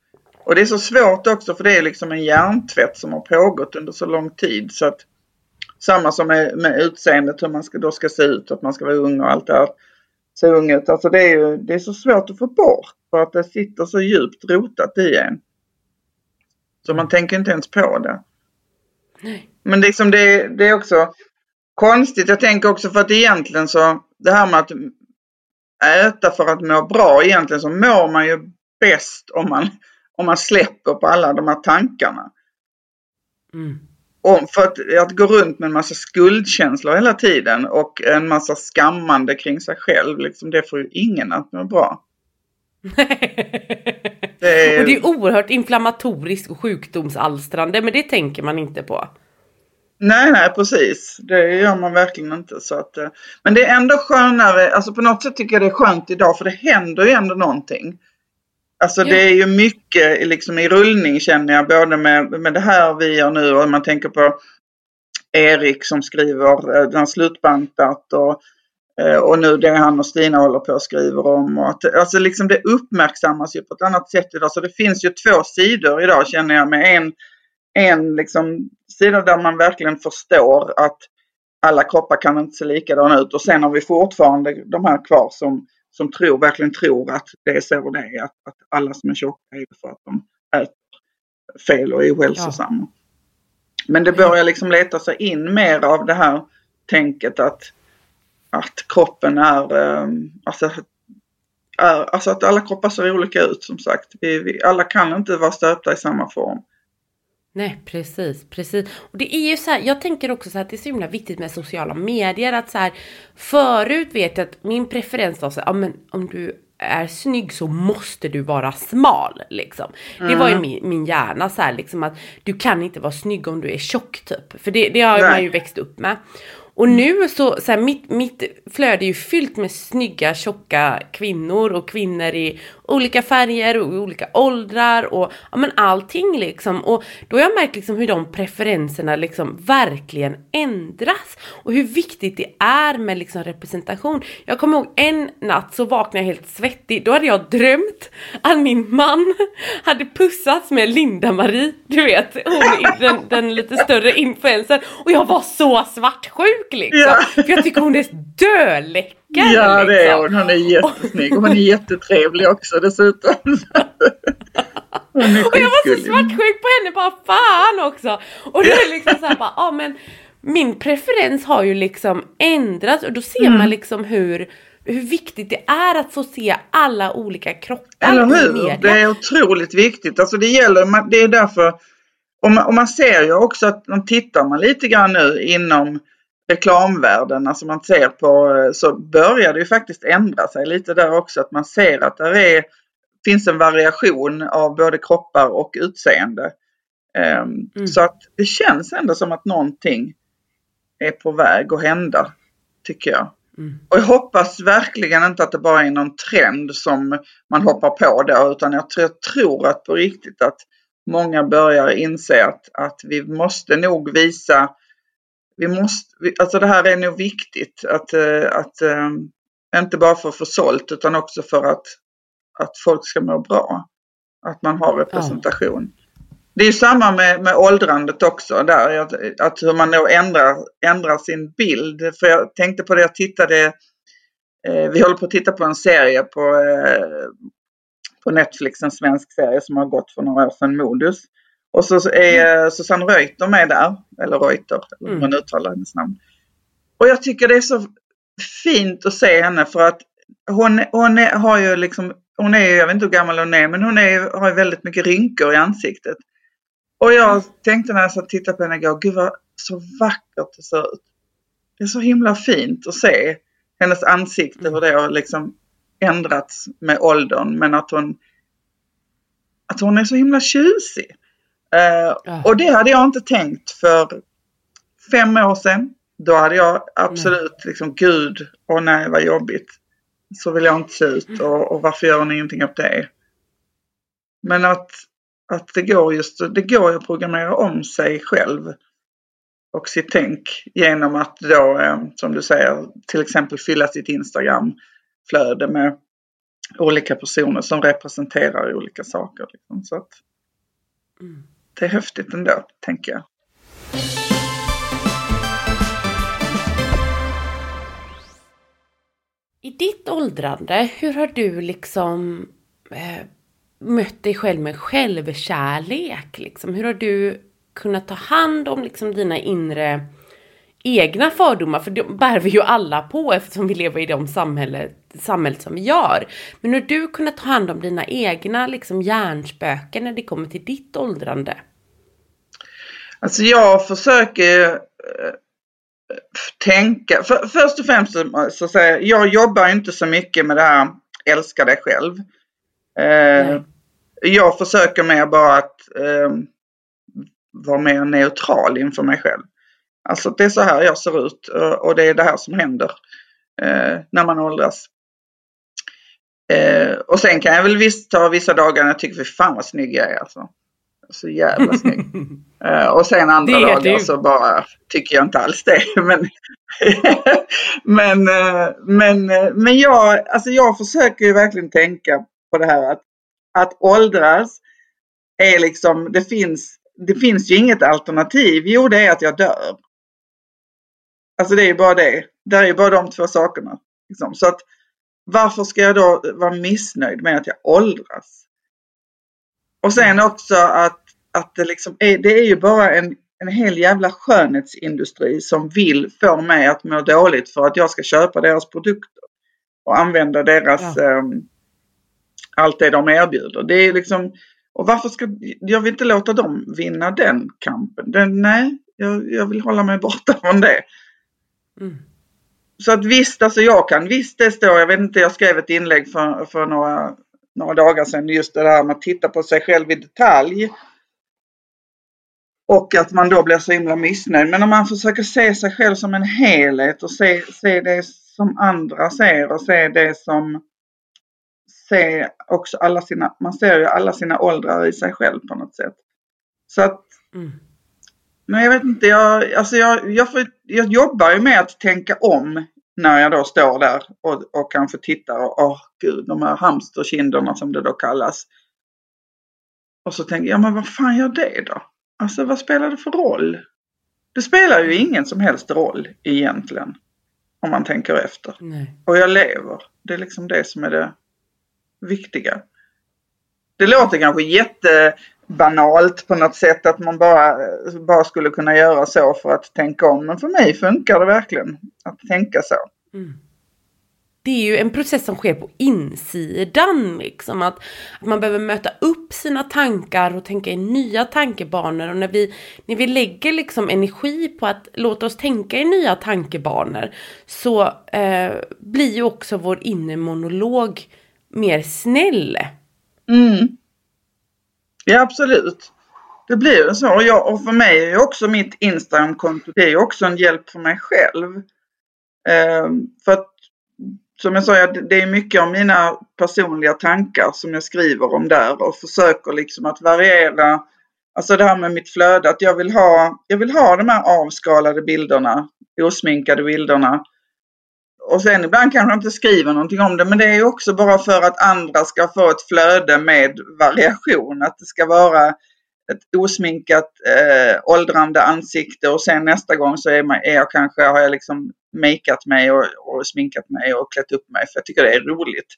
S3: Och det är så svårt också för det är liksom en hjärntvätt som har pågått under så lång tid. Så att, samma som med, med utseendet, hur man ska, då ska se ut, att man ska vara ung och allt det här. Se ung ut. Alltså det är ju det är så svårt att få bort för att det sitter så djupt rotat i en. Så man tänker inte ens på det.
S2: Nej.
S3: Men liksom det, det är också konstigt. Jag tänker också för att egentligen så, det här med att äta för att må bra, egentligen så mår man ju bäst om man, om man släpper på alla de här tankarna.
S2: Mm.
S3: Om, för att, att gå runt med en massa skuldkänslor hela tiden och en massa skammande kring sig själv, liksom, det får ju ingen att må bra. *laughs*
S2: det är... Och det är oerhört inflammatoriskt och sjukdomsalstrande, men det tänker man inte på.
S3: Nej, nej precis. Det gör man verkligen inte. Så att, eh, men det är ändå skönare, alltså på något sätt tycker jag det är skönt idag för det händer ju ändå någonting. Alltså ja. det är ju mycket liksom i rullning känner jag, både med, med det här vi gör nu och man tänker på Erik som skriver eh, den slutbantat och, eh, och nu det han och Stina håller på och skriver om. Och att, alltså liksom det uppmärksammas ju på ett annat sätt idag. Så det finns ju två sidor idag känner jag med en, en liksom sida där man verkligen förstår att alla kroppar kan inte se likadana ut och sen har vi fortfarande de här kvar som, som tror, verkligen tror att det är så det är. Att, att alla som är tjocka är för att de äter fel och är ohälsosamma. Ja. Men det börjar liksom leta sig in mer av det här tänket att, att kroppen är, ehm, alltså, är, alltså att alla kroppar ser olika ut som sagt. Vi, vi, alla kan inte vara stöpta i samma form.
S2: Nej, precis, precis. Och det är ju så här, jag tänker också så här att det är så himla viktigt med sociala medier. Att så här, förut vet jag att min preferens var så här, ja men om du är snygg så måste du vara smal liksom. Mm. Det var ju mm. min, min hjärna så här liksom att du kan inte vara snygg om du är tjock typ. För det, det har Nej. man ju växt upp med. Och nu så, så här, mitt, mitt flöde är ju fyllt med snygga tjocka kvinnor och kvinnor i olika färger och olika åldrar och ja men allting liksom. Och då har jag märkt liksom hur de preferenserna liksom verkligen ändras. Och hur viktigt det är med liksom representation. Jag kommer ihåg en natt så vaknade jag helt svettig. Då hade jag drömt att min man hade pussats med Linda-Marie. Du vet, hon den, den lite större influensen. Och jag var så svartsjuk liksom. För jag tycker hon är döläcker.
S3: Ja det är liksom. hon. Hon är jättesnygg. Hon är jättetrevlig också dessutom. *laughs*
S2: och jag var så svartsjuk på henne, bara fan också. Och då är det liksom såhär bara, ja men min preferens har ju liksom ändrats och då ser mm. man liksom hur hur viktigt det är att få se alla olika kroppar
S3: Eller hur? Det är otroligt viktigt. Alltså det gäller, det är därför, och man, och man ser ju också att, om tittar man lite grann nu inom reklamvärlden, alltså man ser på, så börjar det ju faktiskt ändra sig lite där också. Att man ser att det är, finns en variation av både kroppar och utseende. Um, mm. Så att det känns ändå som att någonting är på väg att hända, tycker jag. Mm. Och jag hoppas verkligen inte att det bara är någon trend som man hoppar på då, utan jag tror, jag tror att på riktigt att många börjar inse att, att vi måste nog visa, vi måste, alltså det här är nog viktigt att, eh, att eh, inte bara för att få sålt utan också för att, att folk ska må bra. Att man har representation. Ja. Det är samma med, med åldrandet också där, att, att hur man då ändrar, ändrar sin bild. För jag tänkte på det, jag tittade, eh, vi håller på att titta på en serie på, eh, på Netflix, en svensk serie som har gått för några år sedan, Modus. Och så är mm. Susanne Reuter med där, eller Reuter, eller hur man mm. uttalar hennes namn. Och jag tycker det är så fint att se henne för att hon, hon är, har ju liksom, hon är, jag vet inte hur gammal hon är, men hon är, har väldigt mycket rynkor i ansiktet. Och jag tänkte när jag satt och tittade på henne igår, gud vad så vackert det ser ut. Det är så himla fint att se hennes ansikte, hur det har liksom ändrats med åldern, men att hon, att hon är så himla tjusig. Uh, Och det hade jag inte tänkt för fem år sedan. Då hade jag absolut liksom, gud, åh nej vad jobbigt. Så vill jag inte se ut och, och varför gör ni ingenting åt det? Men att att det går just det går att programmera om sig själv och sitt tänk genom att då, eh, som du säger, till exempel fylla sitt Instagram-flöde med olika personer som representerar olika saker. Liksom. Så att mm. Det är häftigt ändå, tänker jag.
S2: I ditt åldrande, hur har du liksom eh, mött dig själv med självkärlek? Liksom? Hur har du kunnat ta hand om liksom, dina inre egna fördomar? För de bär vi ju alla på eftersom vi lever i det samhället, samhället som vi gör. Men hur du kunnat ta hand om dina egna liksom, hjärnspöken när det kommer till ditt åldrande?
S3: Alltså jag försöker äh, tänka, för, först och främst så, så säger jag, jag jobbar inte så mycket med det här älska dig själv. Eh, jag försöker mer bara att eh, vara mer neutral inför mig själv. Alltså det är så här jag ser ut och det är det här som händer eh, när man åldras. Eh, och sen kan jag väl visst ta vissa dagar när jag tycker, för fan vad snygg jag är alltså. Så jävla snygg. *laughs* och sen andra dagar du. så bara tycker jag inte alls det. *laughs* men, men, men, men jag, alltså jag försöker ju verkligen tänka på det här att, att åldras är liksom, det finns, det finns ju inget alternativ. Jo, det är att jag dör. Alltså det är ju bara det. Det är ju bara de två sakerna. Liksom. Så att varför ska jag då vara missnöjd med att jag åldras? Och sen också att, att det liksom är, det är ju bara en, en hel jävla skönhetsindustri som vill få mig att må dåligt för att jag ska köpa deras produkter och använda deras ja. um, allt det de erbjuder. Det är liksom, och varför ska, jag vill inte låta dem vinna den kampen. Den, nej, jag, jag vill hålla mig borta från det. Mm. Så att visst, alltså jag kan visst det står, jag vet inte, jag skrev ett inlägg för, för några, några dagar sedan just det där med att titta på sig själv i detalj. Och att man då blir så himla missnöjd. Men om man försöker se sig själv som en helhet och se, se det som andra ser och se det som se också alla sina, man ser ju alla sina åldrar i sig själv på något sätt. Så att, mm men jag vet inte, jag, alltså jag, jag, får, jag jobbar ju med att tänka om när jag då står där och, och kanske tittar och, åh gud, de här hamsterkinderna som det då kallas. Och så tänker jag, men vad fan gör det då? Alltså vad spelar det för roll? Det spelar ju ingen som helst roll egentligen. Om man tänker efter. Nej. Och jag lever. Det är liksom det som är det viktiga. Det låter kanske jättebanalt på något sätt att man bara, bara skulle kunna göra så för att tänka om. Men för mig funkar det verkligen att tänka så. Mm.
S2: Det är ju en process som sker på insidan. Liksom. Att, att man behöver möta upp sina tankar och tänka i nya tankebanor. Och när vi, när vi lägger liksom energi på att låta oss tänka i nya tankebanor så eh, blir ju också vår inre monolog mer snäll.
S3: Mm. Ja absolut. Det blir ju så. Och, jag, och för mig är också mitt Instagramkonto, det är också en hjälp för mig själv. Eh, för att som jag sa, det är mycket av mina personliga tankar som jag skriver om där och försöker liksom att variera Alltså det här med mitt flöde, att jag vill ha, jag vill ha de här avskalade bilderna, osminkade bilderna. Och sen ibland kanske inte skriver någonting om det, men det är också bara för att andra ska få ett flöde med variation. Att det ska vara ett osminkat eh, åldrande ansikte och sen nästa gång så är, man, är jag kanske, har jag liksom makeat mig och, och sminkat mig och klätt upp mig för jag tycker det är roligt.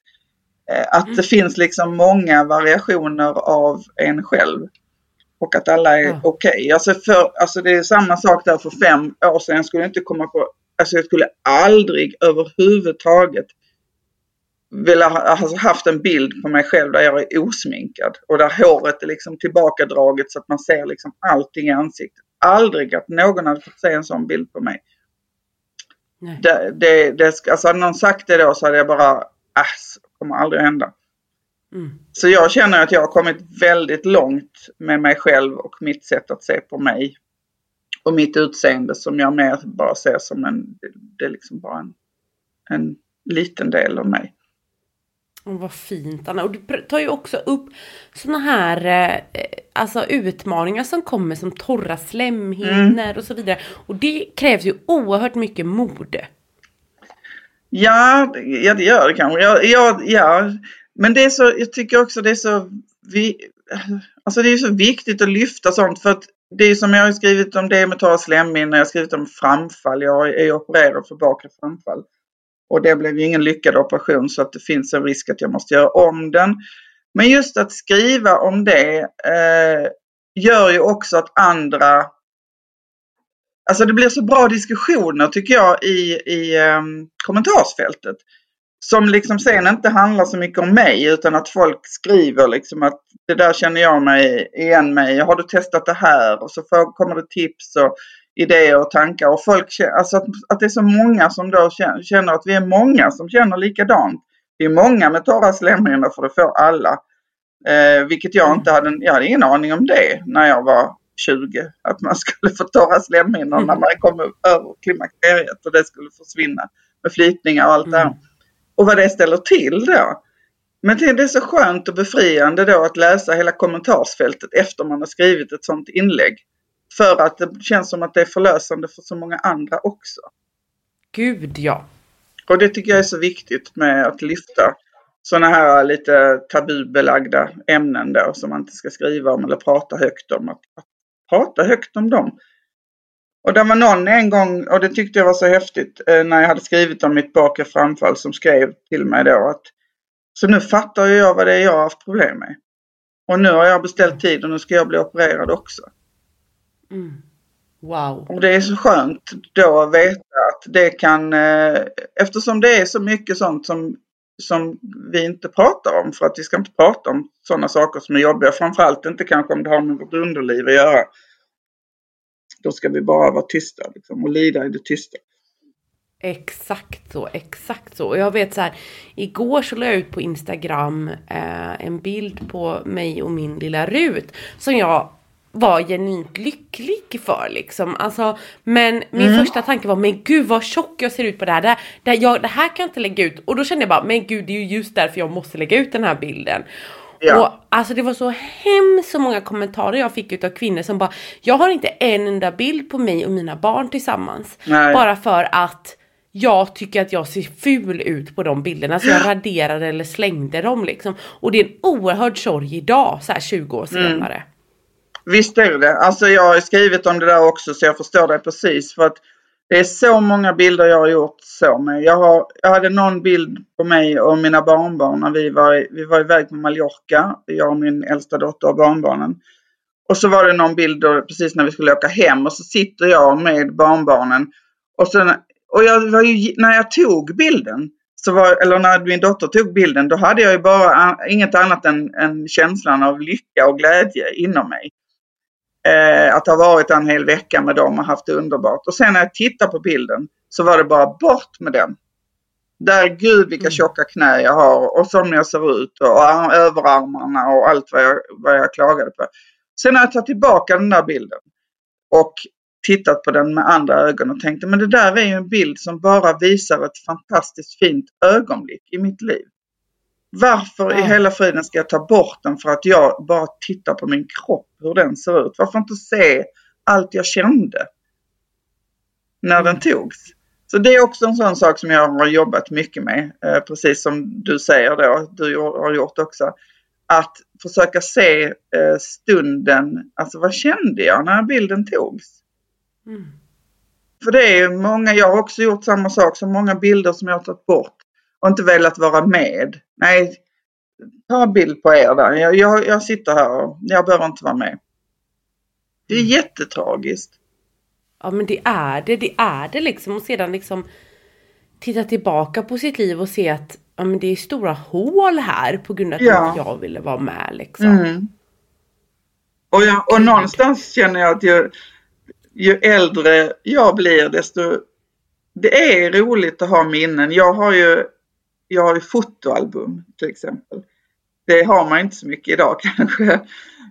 S3: Eh, att mm. det finns liksom många variationer av en själv. Och att alla är ja. okej. Okay. Alltså, alltså det är samma sak där för fem år sedan. Jag skulle inte komma på, alltså jag skulle aldrig överhuvudtaget vilja ha alltså haft en bild på mig själv där jag är osminkad och där håret är liksom tillbakadraget så att man ser liksom allting i ansiktet. Aldrig att någon hade fått se en sån bild på mig. Nej. Det, det, det, alltså hade någon sagt det då så hade jag bara, ass, kommer aldrig hända. Mm. Så jag känner att jag har kommit väldigt långt med mig själv och mitt sätt att se på mig. Och mitt utseende som jag mer bara ser som en, det är liksom bara en, en liten del av mig.
S2: Oh, vad fint Anna. Och du tar ju också upp sådana här eh, alltså utmaningar som kommer som torra slemhinnor mm. och så vidare. Och det krävs ju oerhört mycket mod.
S3: Ja, ja det gör det kanske. Ja, ja, ja. Men det är så, jag tycker också det är så, vi, alltså det är så viktigt att lyfta sånt för att det är som jag har skrivit om det med torra slemhinnor, jag har skrivit om framfall, jag är opererad för bakre framfall. Och det blev ju ingen lyckad operation så att det finns en risk att jag måste göra om den. Men just att skriva om det eh, gör ju också att andra Alltså det blir så bra diskussioner tycker jag i, i eh, kommentarsfältet. Som liksom sen inte handlar så mycket om mig utan att folk skriver liksom att det där känner jag mig igen mig. Har du testat det här? Och så får, kommer det tips och idéer och tankar. Och folk, alltså att, att det är så många som då känner att vi är många som känner likadant. Det är många med torra slemhinnor för det får alla. Eh, vilket jag inte hade, jag hade ingen aning om det när jag var 20. Att man skulle få torra slemhinnor när man kom över klimakteriet och det skulle försvinna med flytningar och allt det här. Och vad det ställer till då. Men det är så skönt och befriande då att läsa hela kommentarsfältet efter man har skrivit ett sånt inlägg. För att det känns som att det är förlösande för så många andra också.
S2: Gud ja.
S3: Och det tycker jag är så viktigt med att lyfta sådana här lite tabubelagda ämnen då som man inte ska skriva om eller prata högt om. Att, att prata högt om dem. Och det var någon en gång, och det tyckte jag var så häftigt, eh, när jag hade skrivit om mitt bakre framfall som skrev till mig då att så nu fattar jag vad det är jag har haft problem med. Och nu har jag beställt tid och nu ska jag bli opererad också.
S2: Mm. Wow.
S3: Och det är så skönt då att veta att det kan, eh, eftersom det är så mycket sånt som, som vi inte pratar om, för att vi ska inte prata om sådana saker som är jobbiga, framförallt inte kanske om det har med vårt underliv att göra. Då ska vi bara vara tysta liksom, och lida i det tysta.
S2: Exakt så, exakt så. Och jag vet så här, igår så la jag ut på Instagram eh, en bild på mig och min lilla Rut som jag var genuint lycklig för liksom. Alltså, men min mm. första tanke var, men gud vad tjock jag ser ut på det här. Det, det, jag, det här kan jag inte lägga ut. Och då kände jag bara, men gud det är ju just därför jag måste lägga ut den här bilden. Ja. Och alltså det var så hemskt så många kommentarer jag fick utav kvinnor som bara, jag har inte en enda bild på mig och mina barn tillsammans. Nej. Bara för att jag tycker att jag ser ful ut på de bilderna så jag raderade eller slängde dem liksom. Och det är en oerhörd sorg idag så här 20 år mm. senare. Mm.
S3: Visst är det. Alltså jag har skrivit om det där också så jag förstår det precis. För att det är så många bilder jag har gjort så med. Jag, har, jag hade någon bild på mig och mina barnbarn när vi var, vi var iväg på Mallorca. Jag och min äldsta dotter och barnbarnen. Och så var det någon bild då, precis när vi skulle åka hem och så sitter jag med barnbarnen. Och, sen, och jag var ju, när jag tog bilden, så var, eller när min dotter tog bilden, då hade jag ju bara inget annat än, än känslan av lycka och glädje inom mig. Eh, att ha varit en hel vecka med dem och haft det underbart. Och sen när jag tittar på bilden så var det bara bort med den. Där gud vilka mm. tjocka knä jag har och som jag ser ut och, och överarmarna och allt vad jag, vad jag klagade på. Sen har jag tagit tillbaka den där bilden och tittat på den med andra ögon och tänkte men det där är ju en bild som bara visar ett fantastiskt fint ögonblick i mitt liv. Varför i
S2: Ja.
S3: hela friden ska jag ta bort den för att jag bara tittar på min kropp, hur den ser ut? Varför inte se allt jag kände när den togs? Så det är också en sån sak som jag har jobbat mycket med, eh, precis som du säger då, du har gjort också. Att försöka se eh, stunden, alltså vad kände jag när bilden togs?
S2: Mm.
S3: För det är ju många, jag har också gjort samma sak som många bilder som jag har tagit bort och inte velat vara med. Nej, ta en bild på er där. Jag, jag, jag sitter här och jag behöver inte vara med. Det är jättetragiskt.
S2: Ja men det är det, det är det liksom. Och sedan liksom titta tillbaka på sitt liv och se att ja, men det är stora hål här på grund av att
S3: Ja.
S2: jag ville vara med liksom.
S3: Mm. Och, jag, och någonstans känner jag att ju, ju äldre jag blir desto det är roligt att ha minnen. Jag har ju, jag har ju fotoalbum till exempel. Det har man inte så mycket idag *laughs* kanske.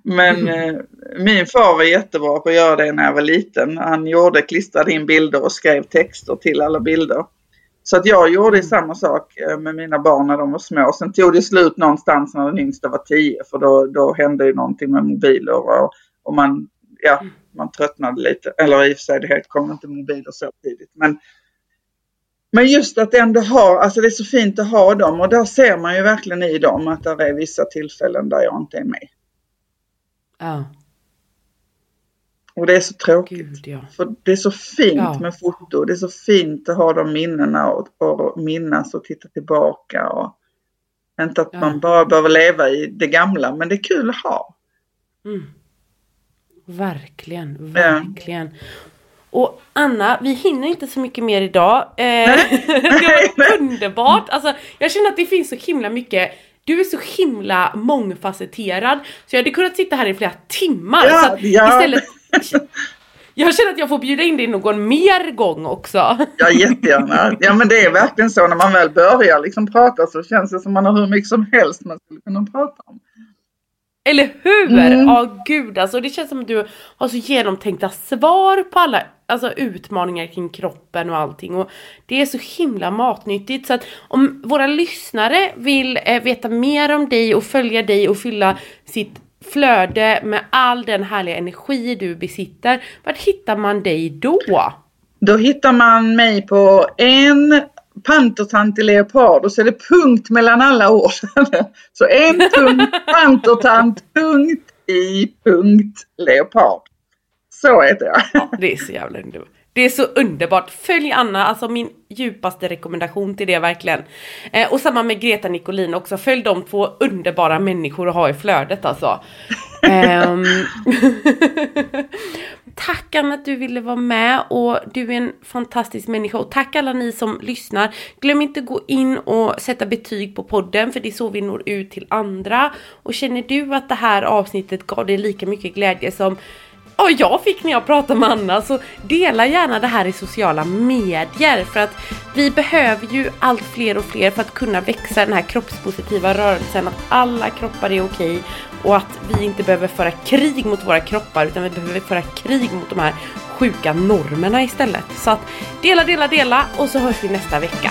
S3: Men eh, min far var jättebra på att göra det när jag var liten. Han gjorde, klistrade in bilder och skrev texter till alla bilder. Så att jag gjorde samma sak eh, med mina barn när de var små. Sen tog det slut någonstans när den yngsta var tio för då, då hände ju någonting med mobiler och, och man, ja, man tröttnade lite. Eller i och för sig, det kom inte mobiler så tidigt. Men, men just att ändå ha, alltså det är så fint att ha dem och där ser man ju verkligen i dem att det är vissa tillfällen där jag inte är med.
S2: Ja,
S3: Och det är så tråkigt.
S2: gud ja.
S3: För det är så fint
S2: Ja.
S3: med foto. Det är så fint att ha de minnena och, och minnas och titta tillbaka. Och, inte att
S2: Ja.
S3: man bara behöver leva i det gamla, men det är kul att ha.
S2: Mm. Verkligen, verkligen. Och Anna, vi hinner inte så mycket mer idag. Eh, *laughs* det var underbart. Alltså, jag känner att det finns så himla mycket du är så himla mångfacetterad så jag hade kunnat sitta här i flera timmar.
S3: Ja, ja.
S2: istället, *laughs* jag känner att jag får bjuda in dig någon mer gång också.
S3: Ja, jättegärna. Ja, men det är verkligen så när man väl börjar liksom prata så känns det som man har hur mycket som helst man skulle kunna prata om.
S2: Eller hur?
S3: Mm.
S2: Ja gud alltså det känns som att du har så genomtänkta svar på alla alltså, utmaningar kring kroppen och allting. Och det är så himla matnyttigt så att om våra lyssnare vill eh, veta mer om dig och följa dig och fylla sitt flöde med all den härliga energi du besitter. Vart hittar man dig då?
S3: Då hittar man mig på en pantertant i leopard och så är det punkt mellan alla ord. *laughs* Så en punkt *laughs* pantertant, punkt i punkt leopard. Så heter jag.
S2: Ja, det är så jävla underbart. Det är så underbart. Följ Anna, alltså min djupaste rekommendation till det verkligen. Eh, och samma med Greta Nicolin också. Följ de två underbara människor att ha i flödet alltså. um, *laughs* tack Anna att du ville vara med och du är en fantastisk människa. Och tack alla ni som lyssnar. Glöm inte gå in och sätta betyg på podden för det är så vi når ut till andra. Och känner du att det här avsnittet gav dig lika mycket glädje som Ja, jag fick när jag pratade med Anna, så dela gärna det här i sociala medier för att vi behöver ju allt fler och fler för att kunna växa den här kroppspositiva rörelsen, att alla kroppar är okej och att vi inte behöver föra krig mot våra kroppar utan vi behöver föra krig mot de här sjuka normerna istället. Så att dela, dela, dela och så hörs vi nästa vecka.